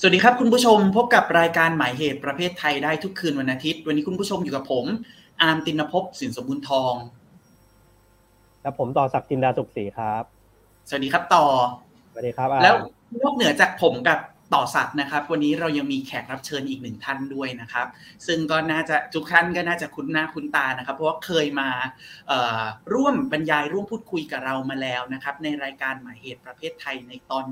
สวัสดีครับคุณผู้ชมพบกับรายการหมายเหตุประเภทไทยได้ทุกคืนวันอาทิตย์ วันนี้คุณผู้ชมอยู่กับผม อาร์มตินภพสินสมบูรณ์ทอง และผมต่อศักดิ์จินดาสุขศรีครับ สวัสดีครับต่อสวัสดีครับแล้วนอกเหนือจากผมกับต่อศักดิ์นะครับ วันนี้เรายังมีแขกรับเชิญอีกหนึ่งท่านด้วยนะครับ ซึ่งก็น่าจะทุกท่านก็น่าจะคุ้นหน้าคุ้นตานะครับ เพราะว่าเคยมาร่วมบรรยายร่วมพูดคุยกับเรามาแล้วนะครับ ในรายการหมายเหตุประเภทไทยในตอน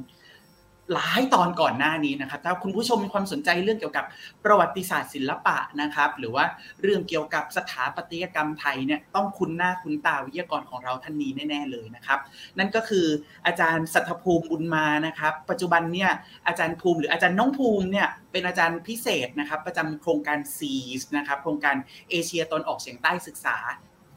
หลายตอนก่อนหน้านี้นะครับ ถ้าคุณผู้ชมมีความสนใจเรื่องเกี่ยวกับประวัติศาสตร์ศิลปะนะครับ หรือว่าเรื่องเกี่ยวกับสถาปัตยกรรมไทยเนี่ยต้องคุ้นหน้าคุ้นตาวิทยากรของเราท่านนี้แน่ ๆเลยนะครับ นั่นก็คืออาจารย์สัทภูมิบุญมานะครับ ปัจจุบันเนี่ยอาจารย์ภูมิหรืออาจารย์น้องภูมิเนี่ยเป็นอาจารย์พิเศษนะครับ ประจำโครงการ SEAS นะครับ โครงการเอเชียตอนออกเฉียงใต้ศึกษา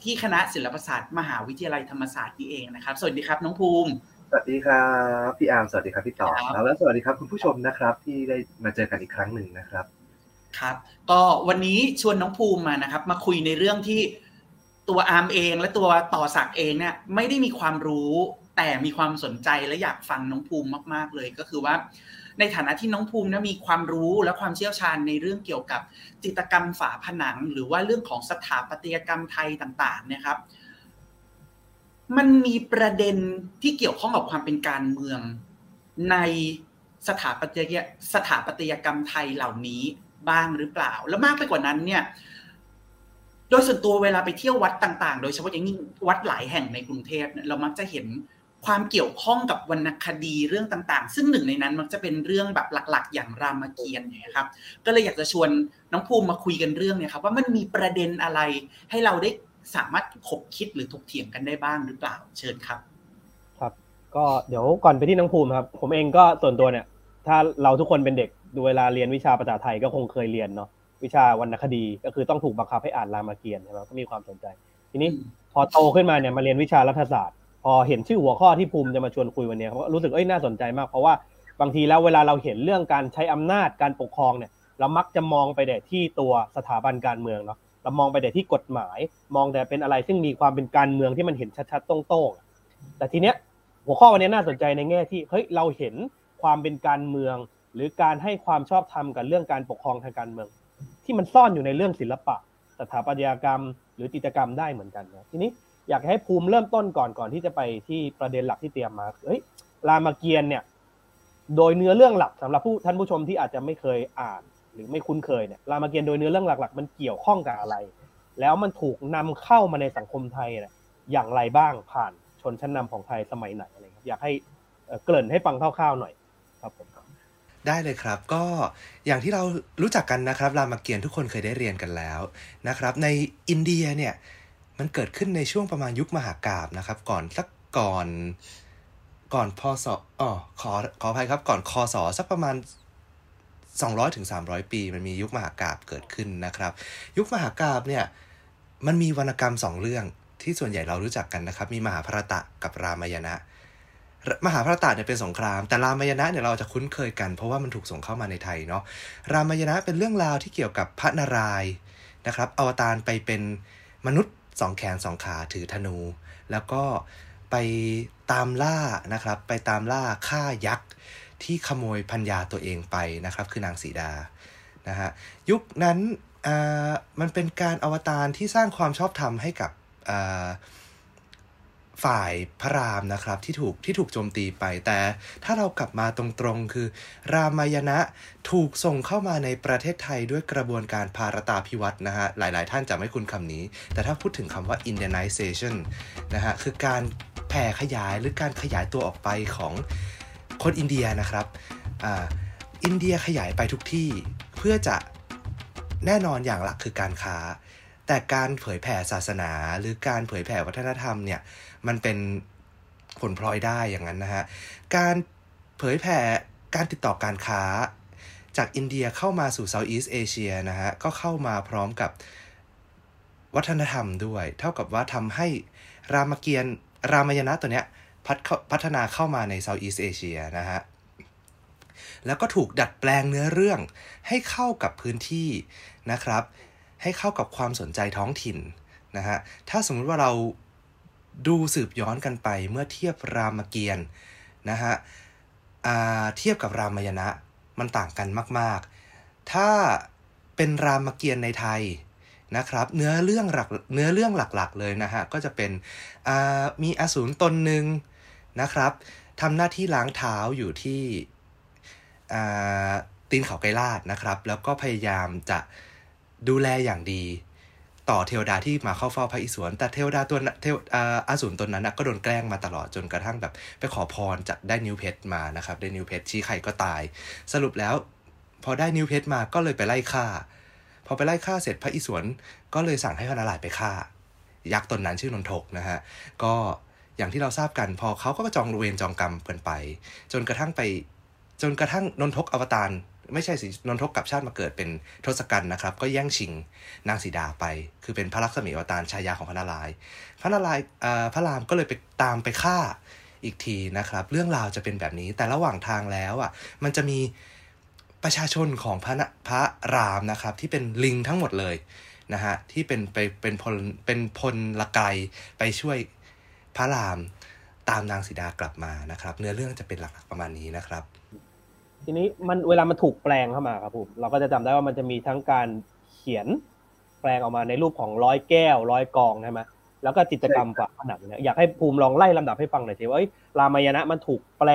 ที่คณะศิลปศาสตร์ มหาวิทยาลัยธรรมศาสตร์นี่เองนะครับ สวัสดีครับน้องภูมิ สวัสดีครับพี่อาร์มสวัสดีครับพี่ต่อแล้วสวัสดีครับคุณผู้ชมนะครับ ที่ได้มาเจอกันอีกครั้งหนึ่งนะครับ ครับ ก็วันนี้ชวนน้องภูมิมานะครับ มาคุยในเรื่องที่ตัวอาร์มเองและตัวต่อศักดิ์เองเนี่ยไม่ได้มีความรู้แต่มีความสนใจและอยากฟังน้องภูมิมาก ๆ เลยก็คือว่า ในฐานะที่น้องภูมินะมีความรู้และความเชี่ยวชาญในเรื่องเกี่ยวกับจิตรกรรมฝาผนัง หรือว่าเรื่องของสถาปัตยกรรมไทยต่างๆนะครับ มันมีประเด็นที่เกี่ยวข้องกับความเป็นการเมือง ในสถาปัตยสถาปัตยกรรมไทยเหล่านี้บ้างหรือเปล่า แล้วมากไปกว่านั้นเนี่ย โดยส่วนตัวเวลาไปเที่ยววัดต่างๆ โดยเฉพาะอย่างยิ่งวัดหลายแห่งในกรุงเทพเรามักจะเห็นความเกี่ยวข้องกับวรรณคดีเรื่องต่างๆ ซึ่งหนึ่งในนั้นมักจะเป็นเรื่องแบบหลัก ๆ อย่างรามเกียรติ์เนี่ยครับ ก็เลยอยากจะชวนน้องภูมิมาคุยกันเรื่องเนี่ยครับว่ามันมีประเด็นอะไรให้เราได้ สามารถขบคิดหรือถกเถียงกันได้บ้างหรือเปล่าเชิญครับ ครับ ก็เดี๋ยวก่อนไปที่น้องภูมิครับ ผมเองก็ส่วนตัวเนี่ย ถ้าเราทุกคนเป็นเด็กดูเวลาเรียนวิชาภาษาไทยก็คงเคยเรียนเนาะวิชาวรรณคดีก็คือต้องถูกบังคับให้อ่านรามเกียรติ์ใช่ไหมก็มีความสนใจ ทีนี้พอโตขึ้นมาเนี่ยมาเรียนวิชารัฐศาสตร์ พอเห็นชื่อหัวข้อที่ภูมิจะมาชวนคุยวันนี้เขารู้สึกเอ้ยน่าสนใจมากเพราะว่าบางทีแล้วเวลาเราเห็นเรื่องการใช้อำนาจการปกครองเนี่ย เรามักจะมองไปแต่ที่ตัวสถาบันการเมืองเนาะ รามองไปแต่ที่กฎหมาย มองแต่เป็นอะไรซึ่งมีความเป็นการเมืองที่มันเห็นชัดๆตรงๆแต่ทีเนี้ยหัวข้อวันนี้น่าสนใจในแง่ที่เฮ้ยเราเห็นความเป็นการเมือง หรือการให้ความชอบธรรมกับเรื่องการปกครองทางการเมือง ที่มันซ่อนอยู่ในเรื่องศิลปะสถาปัตยกรรม หรือจิตรกรรมได้เหมือนกันนะทีนี้อยากให้ภูมิเริ่มต้นก่อนก่อนที่จะไปที่ประเด็นหลักที่เตรียมมาเฮ้ยรามเกียรติเนี่ยโดยเนื้อเรื่องหลักสำหรับผู้ท่านผู้ชมที่อาจจะไม่เคยอ่าน หรือไม่คุ้นเคยเนี่ยรามเกียรติโดยเนื้อเรื่องหลัก ๆ มันเกี่ยวข้องกับอะไร แล้วมันถูกนำเข้ามาในสังคมไทยเนี่ยอย่างไรบ้างผ่านชนชั้นนำของไทยสมัยไหนอะไรครับอยากให้เกริ่นให้ฟังคร่าวๆหน่อยครับผมได้เลยครับก็อย่างที่เรารู้จักกันนะครับ รามเกียรติ์ทุกคนเคยได้เรียนกันแล้วนะครับ ในอินเดียเนี่ยมันเกิดขึ้นในช่วงประมาณยุคมหากาบนะครับ ก่อนสักก่อนก่อนพศอ๋อขอขออภัยครับ ก่อนคศสักประมาณ 200ถึง300 ปี มันมียุคมหากาบเกิดขึ้นนะครับ ยุคมหากาบเนี่ยมันมีวรรณกรรมสองเรื่องที่ส่วนใหญ่เรารู้จักกันนะครับ มีมหาภารตะกับรามายณะ มหาภารตะเนี่ยเป็นสงคราม แต่รามายณะเนี่ยเราจะคุ้นเคยกัน เพราะว่ามันถูกส่งเข้ามาในไทยเนาะรามายณะเป็นเรื่องราวที่เกี่ยวกับพระนารายณ์นะครับอวตารไปเป็นมนุษย์สองแขนสองขาถือธนู แล้วก็ไปตามล่านะครับ ไปตามล่าฆ่ายักษ์ ที่ขโมยพัญญาตัวเองไปนะครับ คือนางสีดานะฮะยุคนั้นมันเป็นการอวตารที่สร้างความชอบธรรมให้กับฝ่ายพระรามนะครับที่ถูกที่ถูกโจมตีไปแต่ถ้าเรากลับมาตรงๆ คือ รามายณะถูกส่งเข้ามาในประเทศไทยด้วยกระบวนการพารตาพิวัตรนะฮะหลายๆ ท่านจะไม่คุ้นคำนี้ แต่ถ้าพูดถึงคำว่า Indianization นะฮะคือการแผ่ขยายหรือการขยายตัวออกไปของ คนอินเดียนะครับอินเดียขยายไปทุกที่เพื่อจะแน่นอนอย่างหลักคือการค้า แต่การเผยแผ่ศาสนาหรือการเผยแผ่วัฒนธรรมเนี่ยมันเป็นผลพลอยได้อย่างนั้นนะฮะการเผยแผ่การติดต่อการค้าจากอินเดียเข้ามาสู่ Southeast Asia นะฮะก็เข้ามาพร้อมกับวัฒนธรรมด้วย เท่ากับว่าทำให้รามเกียรติรามยณะตัวเนี้ย พัฒนาเข้ามาในเซาท์อีสเอเชียนะฮะ แล้วก็ถูกดัดแปลงเนื้อเรื่องให้เข้ากับพื้นที่นะครับ ให้เข้ากับความสนใจท้องถิ่นนะฮะ ถ้าสมมุติว่าเราดูสืบย้อนกันไปเมื่อเทียบรามเกียรติ์นะฮะเทียบกับรามยณะมันต่างกันมาก ๆ ถ้าเป็นรามเกียรติ์ในไทยนะครับ เนื้อเรื่องหลักเนื้อเรื่องหลักๆ เลยนะฮะ ก็จะเป็นมีอสูรตนหนึ่ง นะครับทำหน้าที่ล้างเท้าอยู่ที่ตีนเขาไกรลาดนะครับ แล้วก็พยายามจะดูแลอย่างดี ต่อเทวดาที่มาเข้าเฝ้าพระอิศวรแต่เทวดาตัวเทวอาสูรตนนั้นก็โดนแกล้งมาตลอดจนกระทั่งแบบ ไปขอพรจะได้นิวเพชรมานะครับ ได้นิวเพชรชี้ไข่ก็ตาย สรุปแล้ว พอได้นิวเพชรมาก็เลยไปไล่ฆ่า พอไปไล่ฆ่าเสร็จพระอิศวรก็เลยสั่งให้พระนารายณ์ไปฆ่า ยักษ์ตนนั้นชื่อนนทกนะฮะก็ อย่างที่เราทราบกันพอเขาก็จองเวรจองกรรมกันไป จนกระทั่งไป จนกระทั่งนนทกอวตารไม่ใช่สินนทกกับชาติมาเกิดเป็นทศกัณฐ์นะครับ ก็แย่งชิงนางสีดาไป คือเป็นพระลักษมีอวตารชายาของพระนารายณ์พระนารายณ์พระรามก็เลยไปตามไปฆ่าอีกทีนะครับ เรื่องราวจะเป็นแบบนี้แต่ระหว่างทางแล้วอะมันจะมีประชาชนของพระพระรามนะครับ ที่เป็นลิงทั้งหมดเลยนะฮะที่เป็นไปเป็นพลเป็นพลละไกไปช่วย พระรามตามนางสีดากลับมานะครับ เนื้อเรื่องจะเป็นหลักๆประมาณนี้นะครับ ทีนี้มันเวลามันถูกแปลงเข้ามาครับผมเราก็จะจำได้ว่ามันจะมีทั้งการเขียนแปลงออกมาในรูปของร้อยแก้วร้อยกองใช่ไหมแล้วก็จิตกรรมฝาผนังเนี่ยอยากให้ภูมิลองไล่ลำดับให้ฟังหน่อยสิว่ารามายณะมันถูกแปล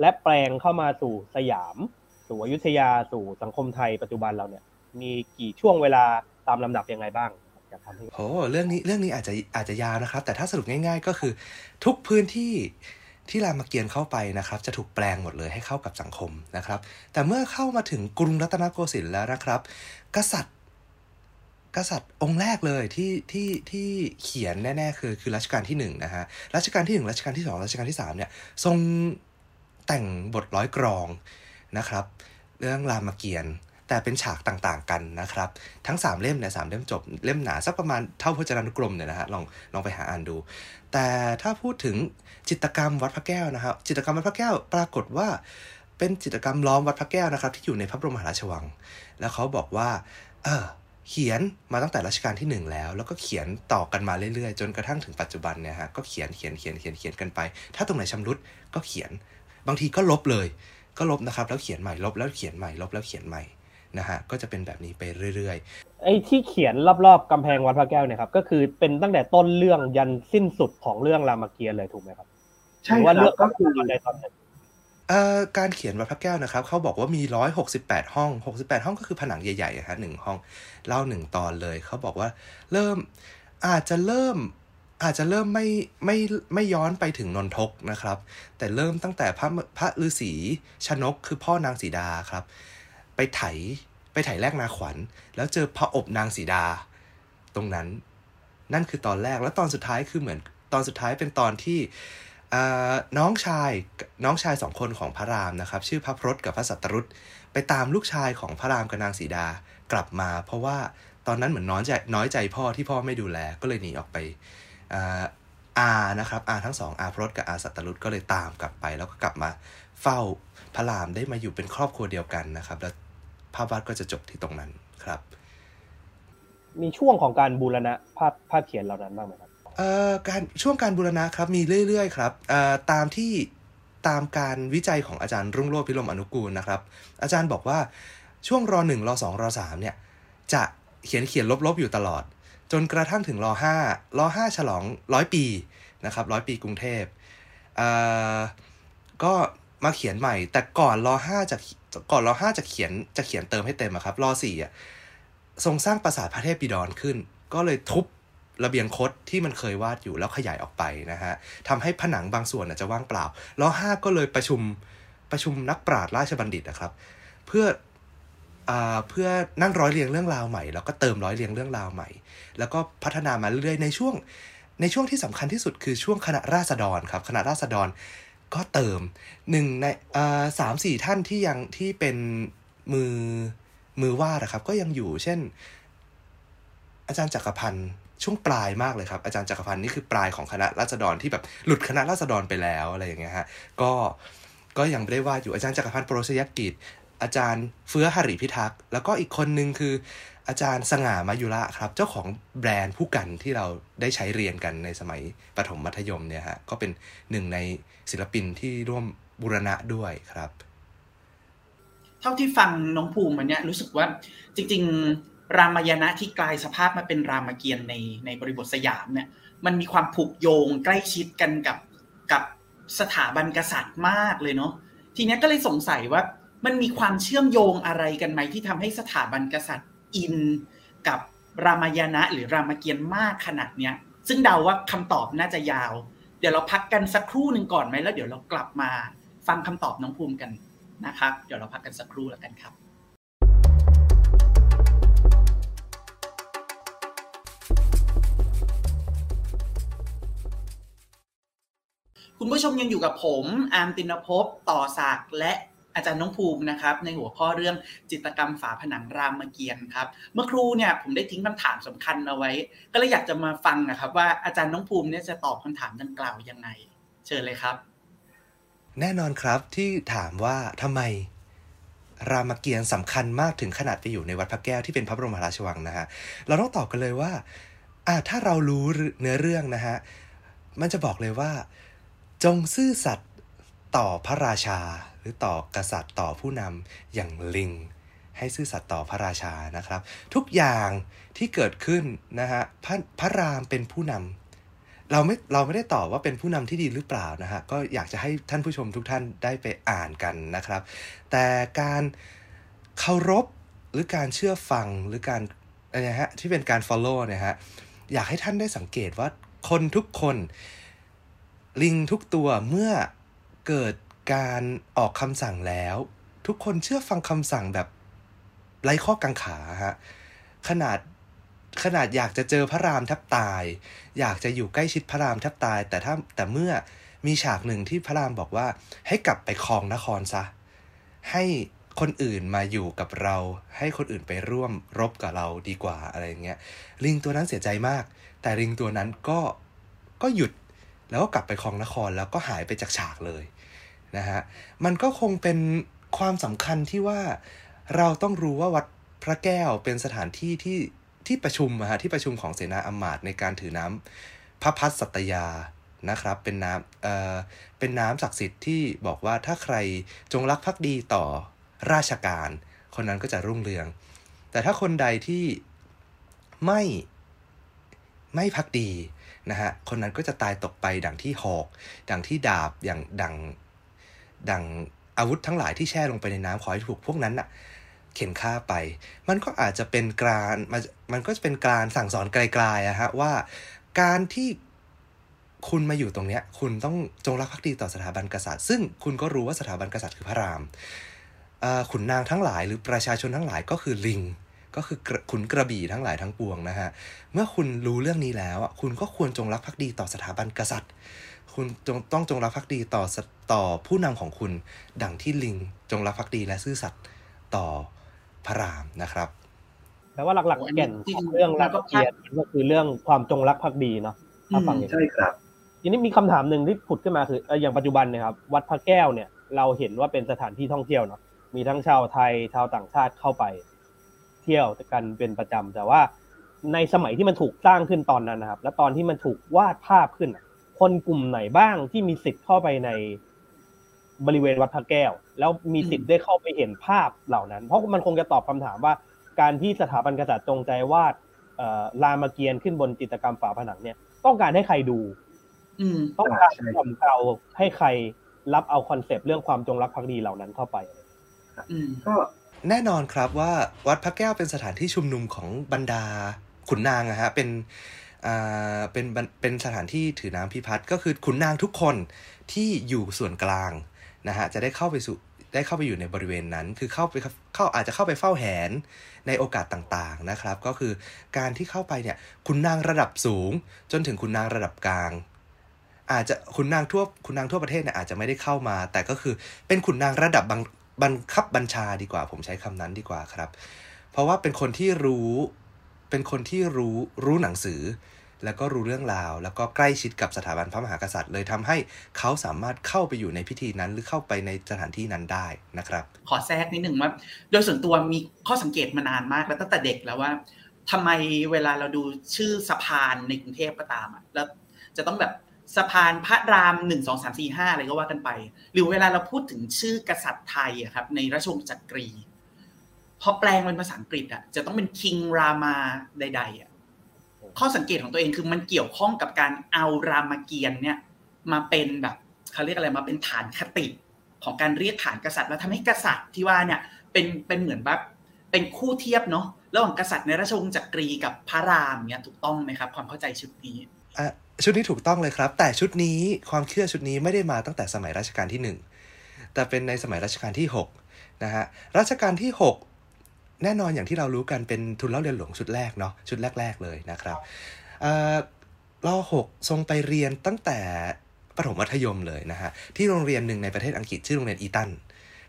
และแปลงเข้ามาสู่สยาม สู่อยุธยาสู่สังคมไทยปัจจุบันเราเนี่ย มีกี่ช่วงเวลาตามลำดับยังไงบ้าง อยากทำให้โอ้เรื่องนี้เรื่องนี้อาจจะอาจจะยาวนะครับ แต่ถ้าสรุปง่าย ๆ ก็คือ ทุกพื้นที่ที่รามเกียรติเข้าไปนะครับ จะถูกแปลงหมดเลยให้เข้ากับสังคมนะครับ แต่เมื่อเข้ามาถึงกรุงรัตนโกสินทร์แล้วนะครับ กษัตริย์ กษัตริย์องค์แรกเลยที่ที่ที่เขียนแน่ๆคือคือรัชกาลที่1นนะฮะรัชกาลที่1รัชกาลที่2รัชกาลที่3เนี่ยทรงแต่งบทร้อยกรองนะครับ เรื่องรามเกียรติ์ แต่เป็นฉากต่างๆกันนะครับ ทั้ง 3 เล่มเนี่ยสเล่มจบเล่มหนาสักประมาณเท่าพจนานุกรมเนี่ยนะฮะลองลองไปหาอ่านดู แต่ถ้าพูดถึงจิตกรรมวัดพระแก้วนะครับ จิตกรรมวัดพระแก้วปรากฏว่า เป็นจิตกรรมล้อมวัดพระแก้วนะครับ ที่อยู่ในพระบรมมหาราชวัง แล้วเขาบอกว่า เออเขียนมาตั้งแต่รัชกาลที่ 1 แล้ว แล้วก็เขียนต่อกันมาเรื่อยๆ จนกระทั่งถึงปัจจุบันเนี่ยฮะก็เขียนเขียนเขียนเขียนเขียนกันไป ถ้าตรงไหนชำรุดก็เขียน บางทีก็ลบเลย ก็ลบนะครับ แล้วเขียนใหม่ลบแล้วเขียนใหม่ลบแล้วเขียนใหม่ นะฮะก็จะเป็นแบบนี้ไปเรื่อยๆไอ้ที่เขียนรอบๆกำแพงวัดพระแก้วเนี่ยครับก็คือเป็นตั้งแต่ต้นเรื่องยันสิ้นสุดของเรื่องรามเกียรติ์เลยถูกไหมครับใช่ว่าเรื่องก็คือตอนใดตอนหนึ่งการเขียนวัดพระแก้วนะครับเขาบอกว่ามีร้อยหกสิบแปดห้องหกสิบแปดห้องก็คือผนังใหญ่ๆฮะหนึ่งห้องเล่าหนึ่งตอนเลยเขาบอกว่าเริ่มอาจจะเริ่มอาจจะเริ่มไม่ไม่ไม่ย้อนไปถึงนนทกนะครับ แต่เริ่มตั้งแต่พระพระฤาษีชนกคือพ่อนางสีดาครับ ไปไถไปไถ่แรกนาขวัญ แล้วเจอพระอบนางสีดา ตรงนั้น นั่นคือตอนแรกแล้วตอนสุดท้ายคือเหมือนตอนสุดท้ายเป็นตอนที่น้องชายน้องชายสองคนของพระรามนะครับ ชื่อพระพรตกับพระสัตรุตไปตามลูกชายของพระรามกับนางสีดากลับมา เพราะว่าตอนนั้นเหมือนน้อยใจน้อยใจพ่อที่พ่อไม่ดูแลก็เลยหนีออกไปอานะครับอาทั้งสองอาพรตกับอาสัตรุตก็เลยตามกลับไป แล้วก็กลับมาเฝ้าพระรามได้มาอยู่เป็นครอบครัวเดียวกันนะครับแล้ว ภาพวาดก็จะจบที่ตรงนั้นครับ มีช่วงของการบูรณะภาพภาพเขียนเหล่านั้นบ้างไหมครับเอ่อการช่วงการบูรณะครับมีเรื่อยๆครับเอ่อตามที่ตามการวิจัยของอาจารย์รุ่งโรจน์พิรมอนุกูลนะครับ อาจารย์บอกว่าช่วงรหนึ่งรสองรสามเนี่ยจะเขียนเขียนลบๆอยู่ตลอด จนกระทั่งถึงรห้ารห้าฉลองร้อยปีนะครับร้อยปีกรุงเทพเอ่อก็ มาเขียนใหม่ แต่ก่อนรอห้าจะก่อนรอห้าจะเขียนจะเขียนเติมให้เต็มอะครับรอสี่อะทรงสร้างปราสาทพระเทพปิดรขึ้น ก็เลยทุบระเบียงคดที่มันเคยวาดอยู่แล้วขยายออกไปนะฮะทำให้ผนังบางส่วนจะว่างเปล่ารอห้าก็เลยประชุมประชุมนักปราชญ์ราชบัณฑิตนะครับ เพื่อเพื่อนั่งร้อยเรียงเรื่องราวใหม่ แล้วก็เติมร้อยเรียงเรื่องราวใหม่ แล้วก็พัฒนามาเรื่อยในช่วงในช่วงที่สำคัญที่สุดคือช่วงคณะราษฎรครับคณะราษฎร ก็เติมหนึ่งในสามสี่ท่านที่ยังที่เป็นมือมือวาดนะครับ ก็ยังอยู่ เช่น อาจารย์จักรพันธ์ช่วงปลายมากเลยครับ อาจารย์จักรพันธ์นี่คือปลายของคณะราษฎรที่แบบหลุดคณะราษฎรไปแล้วอะไรอย่างเงี้ยฮะก็ก็ยังไม่ได้วาดอยู่อาจารย์จักรพันธ์โปรชยกิจ อาจารย์เฟื้อหริพิทักษ์แล้วก็อีกคนนึงคือ อาจารย์สง่ามายุระครับ เจ้าของแบรนด์ผู้กันที่เราได้ใช้เรียนกันในสมัยประถมมัธยมเนี่ยฮะก็เป็นหนึ่งในศิลปินที่ร่วมบูรณะด้วยครับ เท่าที่ฟังน้องภูมิมันเนี่ยรู้สึกว่าจริง ๆ รามายณะที่กลายสภาพมาเป็นรามเกียรติ์ในในบริบทสยามเนี่ยมันมีความผูกโยงใกล้ชิดกันกับกับสถาบันกษัตริย์มากเลยเนาะทีนี้ก็เลยสงสัยว่ามันมีความเชื่อมโยงอะไรกันไหมที่ทำให้สถาบันกษัตริย์ อินกับรามายณะหรือรามเกียรติ์มากขนาดเนี้ย ซึ่งเดาว่าคำตอบน่าจะยาว เดี๋ยวเราพักกันสักครู่หนึ่งก่อนไหมแล้วเดี๋ยวเรากลับมาฟังคำตอบน้องภูมิกันนะครับ เดี๋ยวเราพักกันสักครู่แล้วกันครับคุณผู้ชมยังอยู่กับผม อาร์มตินภพต่อศักและ อาจารย์น้องภูมินะครับในหัวข้อเรื่องจิตกรรมฝาผนังรามเกียรติ์ครับ เมื่อครูเนี่ยผมได้ทิ้งคำถามสำคัญเอาไว้ ก็เลยอยากจะมาฟังนะครับ ว่าอาจารย์น้องภูมิเนี่ยจะตอบคำถามดังกล่าวยังไง เชิญเลยครับ แน่นอนครับที่ถามว่าทำไมรามเกียรติ์สำคัญมากถึงขนาดไปอยู่ในวัดพระแก้วที่เป็นพระบรมราชวังนะฮะเราต้องตอบกันเลยว่าอ่าถ้าเรารู้เนื้อเรื่องนะฮะมันจะบอกเลยว่า จงซื่อสัตย์ ต่อพระราชา หรือต่อกษัตริย์ต่อผู้นำอย่างลิง ให้ซื่อสัตย์ต่อพระราชานะครับ ทุกอย่างที่เกิดขึ้นนะฮะพระพระรามเป็นผู้นำเราไม่เราไม่ได้ตอบว่าเป็นผู้นำที่ดีหรือเปล่านะฮะก็อยากจะให้ท่านผู้ชมทุกท่านได้ไปอ่านกันนะครับ แต่การเคารพหรือการเชื่อฟังหรือการอะไรนะฮะที่เป็นการ follow เนี่ยฮะอยากให้ท่านได้สังเกตว่าคนทุกคนลิงทุกตัวเมื่อ เกิดการออกคำสั่งแล้ว ทุกคนเชื่อฟังคำสั่งแบบไร้ข้อกังขาฮะขนาดขนาดอยากจะเจอพระรามแทบตาย อยากจะอยู่ใกล้ชิดพระรามแทบตาย แต่ถ้าแต่เมื่อมีฉากหนึ่งที่พระรามบอกว่า ให้กลับไปครองนครซะ ให้คนอื่นมาอยู่กับเรา ให้คนอื่นไปร่วมรบกับเราดีกว่าอะไรเงี้ย ลิงตัวนั้นเสียใจมาก แต่ลิงตัวนั้นก็ก็หยุดแล้วก็กลับไปครองนครแล้วก็หายไปจากฉากเลย นะฮะมันก็คงเป็นความสำคัญที่ว่าเราต้องรู้ว่าวัดพระแก้วเป็นสถานที่ที่ที่ประชุมฮะที่ประชุมของเสนาอำมาตย์ในการถือน้ำพระพัฒสัตยานะครับเป็นน้ำเอ่อเป็นน้ำศักดิ์สิทธิ์ที่บอกว่าถ้าใครจงรักภักดีต่อราชการ คนนั้นก็จะรุ่งเรือง แต่ถ้าคนใดที่ไม่ไม่พักดีนะฮะคนนั้นก็จะตายตกไปดังที่หอก ดังที่ดาบอย่างดัง ดังอาวุธทั้งหลายที่แช่ลงไปในน้ำขอให้ถูกพวกนั้นน่ะ เข็นฆ่าไป มันก็อาจจะเป็นการมันมันก็จะเป็นการสั่งสอนไกลๆอะฮะว่า การที่คุณมาอยู่ตรงเนี้ย คุณต้องจงรักภักดีต่อสถาบันกษัตริย์ ซึ่งคุณก็รู้ว่าสถาบันกษัตริย์คือพระรามขุนนางทั้งหลายหรือประชาชนทั้งหลายก็คือลิง ก็คือขุนกระบี่ทั้งหลายทั้งปวงนะฮะ เมื่อคุณรู้เรื่องนี้แล้วอะคุณก็ควรจงรักภักดีต่อสถาบันกษัตริย์ คุณจงต้องจงรักภักดีต่อต่อผู้นำของคุณ ดังที่ลิงจงรักภักดีและซื่อสัตย์ต่อพระรามนะครับแปลว่าหลักๆแก่นของเรื่องรามเกียรติก็คือเรื่องความจงรักภักดีเนาะถ้าฟังอย่างใช่ครับทีนี้มีคำถามหนึ่งที่ผุดขึ้นมาคืออย่างปัจจุบันนะครับ วัดพระแก้วเนี่ยเราเห็นว่าเป็นสถานที่ท่องเที่ยวเนาะมีทั้งชาวไทยชาวต่างชาติเข้าไป เที่ยวกันเป็นประจำแต่ว่าในสมัยที่มันถูกสร้างขึ้นตอนนั้นนะครับ และตอนที่มันถูกวาดภาพขึ้นคนกลุ่มไหนบ้างที่มีสิทธิ์เข้าไปในบริเวณวัดพระแก้ว แล้วมีสิทธิ์ได้เข้าไปเห็นภาพเหล่านั้น เพราะมันคงจะตอบคำถามว่า การที่สถาบันกษัตริย์จงใจวาดรามเกียรติ์ขึ้นบนจิตรกรรมฝาผนังเนี่ย ต้องการให้ใครดูต้องการกล่อมเกลาให้ใครรับเอาคอนเซปต์เรื่องความจงรักภักดีเหล่านั้นเข้าไปก็ แน่นอนครับว่าวัดพระแก้วเป็นสถานที่ชุมนุมของบรรดาขุนนางอะฮะเป็นอ่าเป็นเป็นสถานที่ถือน้ำพิพัฒน์ก็คือขุนนางทุกคนที่อยู่ส่วนกลางนะฮะจะได้เข้าไปสู่ได้เข้าไปอยู่ในบริเวณนั้น คือเข้าไปเข้าอาจจะเข้าไปเฝ้าแหนในโอกาสต่างๆนะครับ ก็คือการที่เข้าไปเนี่ยขุนนางระดับสูง จนถึงขุนนางระดับกลาง อาจจะขุนนางทั่วขุนนางทั่วประเทศเนี่ยอาจจะไม่ได้เข้ามา แต่ก็คือเป็นขุนนางระดับบาง บังคับบัญชาดีกว่า ผมใช้คำนั้นดีกว่าครับ เพราะว่าเป็นคนที่รู้เป็นคนที่รู้รู้หนังสือ แล้วก็รู้เรื่องราว แล้วก็ใกล้ชิดกับสถาบันพระมหากษัตริย์ เลยทำให้เขาสามารถเข้าไปอยู่ในพิธีนั้น หรือเข้าไปในสถานที่นั้นได้นะครับ ขอแทรกนิดหนึ่งว่า โดยส่วนตัวมีข้อสังเกตมานานมากแล้วตั้งแต่เด็กแล้วว่าทำไมเวลาเราดูชื่อสะพานในกรุงเทพก็ตามอะแล้วจะต้องแบบ สะพานพระรามหนึ่งสองสามสี่ห้าอะไรก็ว่ากันไป หรือเวลาเราพูดถึงชื่อกษัตริย์ไทยอะครับในราชวงศ์จักรีพอแปลงเป็นภาษาอังกฤษอะจะต้องเป็นคิงรามาใด ๆอะข้อสังเกตของตัวเองคือมันเกี่ยวข้องกับการเอารามเกียรติ์เนี่ยมาเป็นแบบเขาเรียกอะไรมาเป็นฐานคติของการเรียกฐานกษัตริย์แล้วทำให้กษัตริย์ที่ว่าเนี่ยเป็นเป็นเหมือนแบบเป็นคู่เทียบเนาะระหว่างกษัตริย์ในราชวงศ์จักรีกับพระรามเนี่ยถูกต้องไหมครับ ความเข้าใจชุดนี้ ชุดนี้ถูกต้องเลยครับ แต่ชุดนี้ความเชื่อชุดนี้ไม่ได้มาตั้งแต่สมัยรัชกาลที่หนึ่งแต่เป็นในสมัยรัชกาลที่หกนะฮะรัชกาลที่หกแน่นอนอย่างที่เรารู้กันเป็นทุนเล่าเรียนหลวงชุดแรกเนาะชุดแรก ๆ เลยนะครับอ่อรอหกทรงไปเรียนตั้งแต่ประถมมัธยมเลยนะฮะที่โรงเรียนหนึ่งในประเทศอังกฤษชื่อโรงเรียนอีตัน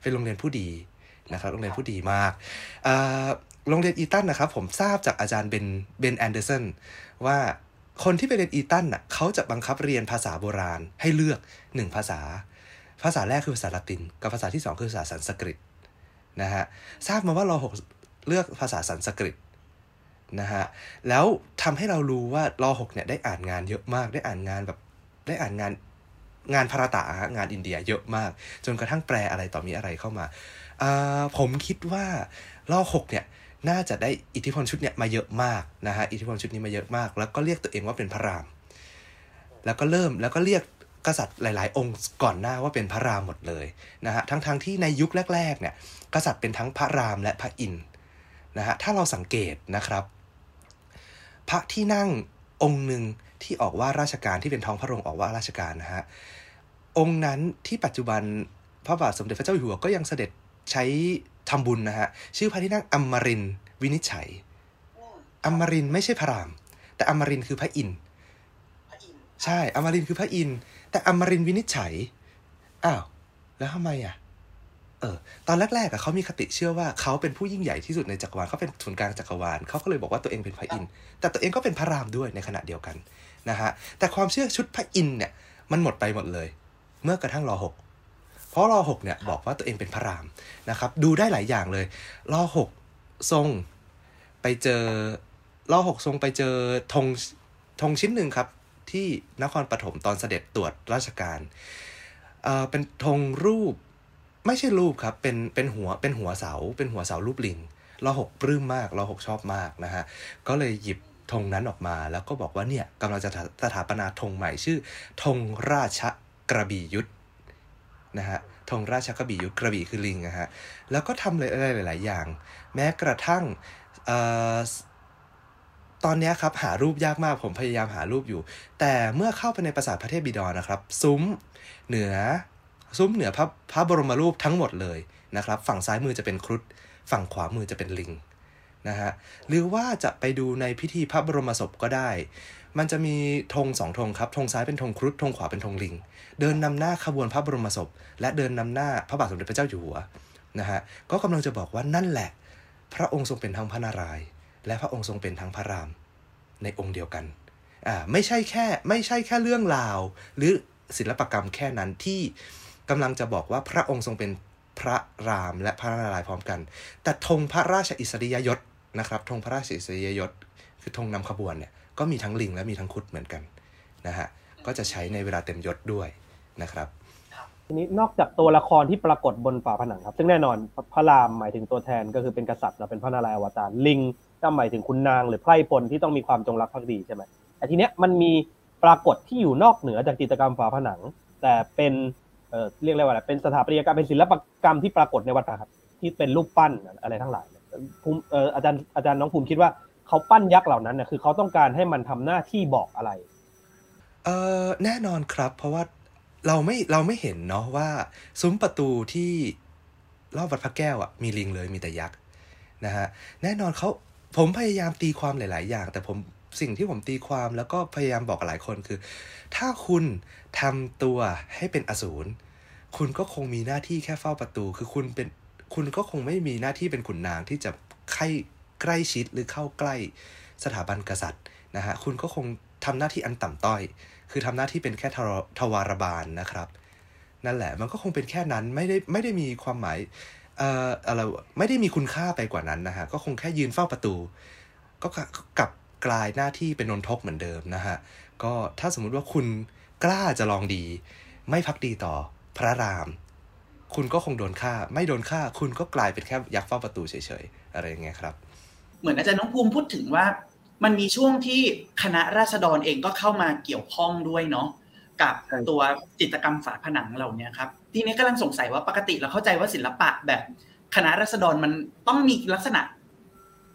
เป็นโรงเรียนผู้ดีนะครับโรงเรียนผู้ดีมากอ่อโรงเรียนอีตันนะครับผมทราบจากอาจารย์เบนเบนแอนเดอร์สันว่า คนที่ไปเรียนอีตันน่ะเขาจะบังคับเรียนภาษาโบราณให้เลือกหนึ่งภาษา ภาษาแรกคือภาษาละติน กับภาษาที่สองคือภาษาสันสกฤตนะฮะทราบมาว่ารอหกเลือกภาษาสันสกฤตนะฮะแล้วทำให้เรารู้ว่ารอหกเนี่ยได้อ่านงานเยอะมาก ได้อ่านงานแบบได้อ่านงานงานพาราตะงานอินเดียเยอะมาก จนกระทั่งแปลอะไรต่อมีอะไรเข้ามา ผมคิดว่ารอหกเนี่ย น่าจะได้อิทธิพลชุดเนี่ยมาเยอะมากนะฮะอิทธิพลชุดนี้มาเยอะมาก แล้วก็เรียกตัวเองว่าเป็นพระราม แล้วก็เริ่มแล้วก็เรียกกษัตริย์หลาย ๆ องค์ก่อนหน้าว่าเป็นพระรามหมดเลยนะฮะทั้งๆทที่ในยุคแรก ๆ เนี่ยกษัตริย์เป็นทั้งพระรามและพระอินทร์นะฮะถ้าเราสังเกตนะครับ พระที่นั่งองค์หนึ่งที่ออกว่าราชการที่เป็นท้องพระโรงออกว่าราชการนะฮะองค์นั้นที่ปัจจุบันพระบาทสมเด็จพระเจ้าอยู่หัวก็ยังเสด็จใช้ ทำบุญนะฮะ ชื่อพระที่นั่งอมรินทร์วินิจฉัยอมรินทร์ไม่ใช่พระราม แต่อมรินทร์คือพระอินทร์ใช่อมรินทร์คือพระอินทร์แต่อมรินทร์วินิจฉัยอ้าวแล้วทำไมอะเออตอนแรกๆอะเขามีคติเชื่อว่าเขาเป็นผู้ยิ่งใหญ่ที่สุดในจักรวาลเขาเป็นศูนย์กลางจักรวาลเขาก็เลยบอกว่าตัวเองเป็นพระอินทร์แต่ตัวเองก็เป็นพระรามด้วยในขณะเดียวกันนะฮะแต่ความเชื่อชุดพระอินทร์เนี่ยมันหมดไปหมดเลย เมื่อกระทั่งรอหก เพราะรอหกเนี่ยบอกว่าตัวเองเป็นพระรามนะครับ ดูได้หลายอย่างเลยรอหกทรงไปเจอรอหกทรงไปเจอธงธงชิ้นหนึ่งครับ ที่นครปฐมตอนเสด็จตรวจราชการเอ่อเป็นธงรูปไม่ใช่รูปครับ เป็นเป็นหัวเป็นหัวเสา เป็นหัวเสารูปลิงรอหกปลื้มมากรอหกชอบมากนะฮะก็เลยหยิบธงนั้นออกมาแล้วก็บอกว่าเนี่ยกำลังจะสถาปนาธงใหม่ชื่อธงราชกระบี่ยุทธ นะฮะธงราชกระบี่ยุทธกระบี่คือลิงนะฮะแล้วก็ทำอะไรหลาย ๆ อย่าง แม้กระทั่งออตอนนี้ครับหารูปยากมากผมพยายามหารูปอยู่ แต่เมื่อเข้าไปในปราสาทพระเทพบิดรนะครับ ซุ้มเหนือซุ้มเหนือพระพระบรมรูปทั้งหมดเลยนะครับ ฝั่งซ้ายมือจะเป็นครุฑฝั่งขวามือจะเป็นลิง นะฮะหรือว่าจะไปดูในพิธีพระบรมศพก็ได้ มันจะมีธงสองธงครับธงซ้ายเป็นธงครุฑธงขวาเป็นธงลิง เดินนำหน้าขบวนพระบรมศพ และเดินนำหน้าพระบาทสมเด็จพระเจ้าอยู่หัวนะฮะก็กำลังจะบอกว่านั่นแหละ พระองค์ทรงเป็นทั้งพระนารายณ์และพระองค์ทรงเป็นทั้งพระราม ในองค์เดียวกันอ่าไม่ใช่แค่ไม่ใช่แค่เรื่องราว หรือศิลปกรรมแค่นั้นที่กำลังจะบอกว่าพระองค์ทรงเป็นพระรามและพระนารายณ์พร้อมกัน แต่ธงพระราชอิสริยยศ นะครับธงพระราชอิสริยยศ คือธงนำขบวนเนี่ยก็มีทั้งลิงและมีทั้งครุฑเหมือนกันนะฮะก็จะใช้ในเวลาเต็มยศด้วยนะครับทีนี้นอกจากตัวละครที่ปรากฏบนฝาผนังครับ ซึ่งแน่นอนพระรามหมายถึงตัวแทนก็คือเป็นกษัตริย์นะเป็นพระนารายณ์อวตารลิงก็หมายถึงคุณนางหรือไพร่พลที่ต้องมีความจงรักภักดีใช่ไหมแต่ทีเนี้ยมันมีปรากฏที่อยู่นอกเหนือจากจิตรกรรมฝาผนัง แต่เป็นเอ่อเรียกได้ว่าอะไรเป็นสถาปัตยกรรมเป็นศิลปกรรมที่ปรากฏในวัดครับที่เป็นรูปปั้นอะไรทั้งหลาย ภูมิอาจารย์อาจารย์น้องภูมิคิดว่าเขาปั้นยักษ์เหล่านั้นเนี่ยคือเขาต้องการให้มันทำหน้าที่บอกอะไร เออแน่นอนครับ เพราะว่าเราไม่เราไม่เห็นเนาะว่าซุ้มประตูที่รอบวัดพระแก้วอะมีลิงเลยมีแต่ยักษ์นะฮะแน่นอนเขาผมพยายามตีความหลาย ๆ อย่าง แต่ผมสิ่งที่ผมตีความแล้วก็พยายามบอกกับหลายคนคือ ถ้าคุณทำตัวให้เป็นอสูรคุณก็คงมีหน้าที่แค่เฝ้าประตู คือคุณเป็น คุณก็คงไม่มีหน้าที่เป็นขุนนางที่จะใกล้ใกล้ชิดหรือเข้าใกล้สถาบันกษัตริย์นะฮะคุณก็คงทำหน้าที่อันต่ำต้อย คือทำหน้าที่เป็นแค่ทรทวารบาลนะครับ นั่นแหละมันก็คงเป็นแค่นั้นไม่ได้ไม่ได้มีความหมายเอ่ออะไรไม่ได้มีคุณค่าไปกว่านั้นนะฮะก็คงแค่ยืนเฝ้าประตู ก็กลับกลายหน้าที่เป็นนนทกเหมือนเดิมนะฮะก็ถ้าสมมุติว่าคุณกล้าจะลองดี ไม่พักดีต่อพระราม คุณก็คงโดนฆ่า ไม่โดนฆ่า คุณก็กลายเป็นแค่ยักษ์เฝ้าประตูเฉยๆอะไรอย่างเงี้ยครับ เหมือนอาจารย์น้องภูมิพูดถึงว่า มันมีช่วงที่คณะราษฎรเองก็เข้ามาเกี่ยวข้องด้วยเนาะกับตัวจิตรกรรมฝาผนังเหล่านี้ครับทีนี้กำลังสงสัยว่าปกติเราเข้าใจว่าศิลปะแบบคณะราษฎรมันต้องมีลักษณะ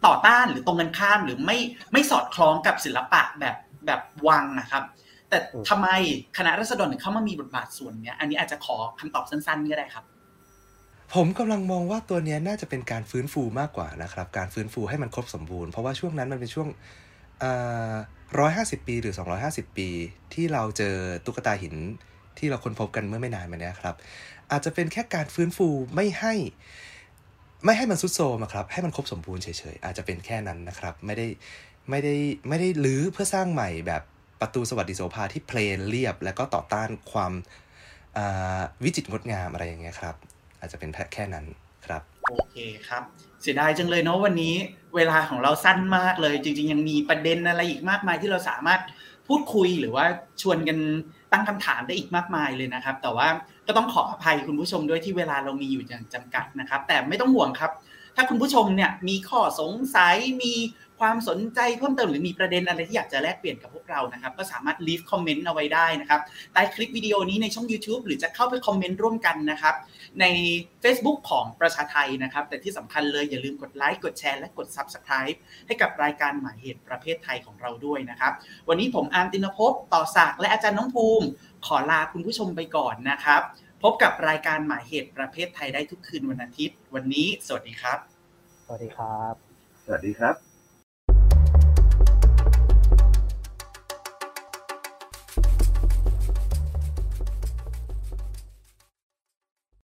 ต่อต้านหรือตรงกันข้ามหรือไม่ไม่สอดคล้องกับศิลปะแบบแบบวังนะครับ แต่ทำไมคณะราษฎรถึงเข้ามามีบทบาทส่วนเนี้ย อันนี้อาจจะขอคำตอบสั้นๆก็ได้ครับ ผมกำลังมองว่าตัวนี้น่าจะเป็นการฟื้นฟูมากกว่านะครับ การฟื้นฟูให้มันครบสมบูรณ์ เพราะว่าช่วงนั้นมันเป็นช่วงร้อยห้าสิบปีหรือสองร้อยห้าสิบปี ที่เราเจอตุ๊กตาหินที่เราค้นพบกันเมื่อไม่นานมานี้ครับ อาจจะเป็นแค่การฟื้นฟูไม่ให้ ไม่ให้มันสุดโซมครับ ให้มันครบสมบูรณ์เฉยๆ อาจจะเป็นแค่นั้นนะครับ ไม่ได้ไม่ได้ไม่ได้ลื้อเพื่อสร้างใหม่แบบประตูสวัสดิโสภาที่เพลนเรียบ แล้วก็ต่อต้านความวิจิตรงดงามอะไรอย่างเงี้ยครับ อาจจะเป็นแค่นั้นครับโอเคครับ เสียดายจังเลยเนาะวันนี้เวลาของเราสั้นมากเลย จริง ๆ ยังมีประเด็นอะไรอีกมากมายที่เราสามารถพูดคุยหรือว่าชวนกันตั้งคำถามได้อีกมากมายเลยนะครับ แต่ว่าก็ต้องขออภัยคุณผู้ชมด้วยที่เวลาเรามีอยู่อย่างจำกัดนะครับ แต่ไม่ต้องห่วงครับ ถ้าคุณผู้ชมเนี่ยมีข้อสงสัยมีความสนใจเพิ่มเติมหรือมีประเด็นอะไรที่อยากจะแลกเปลี่ยนกับพวกเรานะครับ ก็สามารถ leave comment เอาไว้ได้นะครับใต้คลิปวิดีโอนี้ในช่อง YouTube หรือจะเข้าไปคอมเมนต์ร่วมกันนะครับ ใน Facebook ของประชาไทยนะครับ แต่ที่สำคัญเลยอย่าลืมกดไลค์กดแชร์และกด Subscribe ให้กับรายการหมายเหตุประเภทไทยของเราด้วยนะครับ วันนี้ผมอาร์มตินภพต่อศักและอาจารย์น้องภูมิ ขอลาคุณผู้ชมไปก่อนนะครับ พบกับรายการหมายเหตุประเภทไทยได้ทุกคืนวันอาทิตย์ วันนี้ สวัสดีครับ วัสดีครับ สวัสดีครับ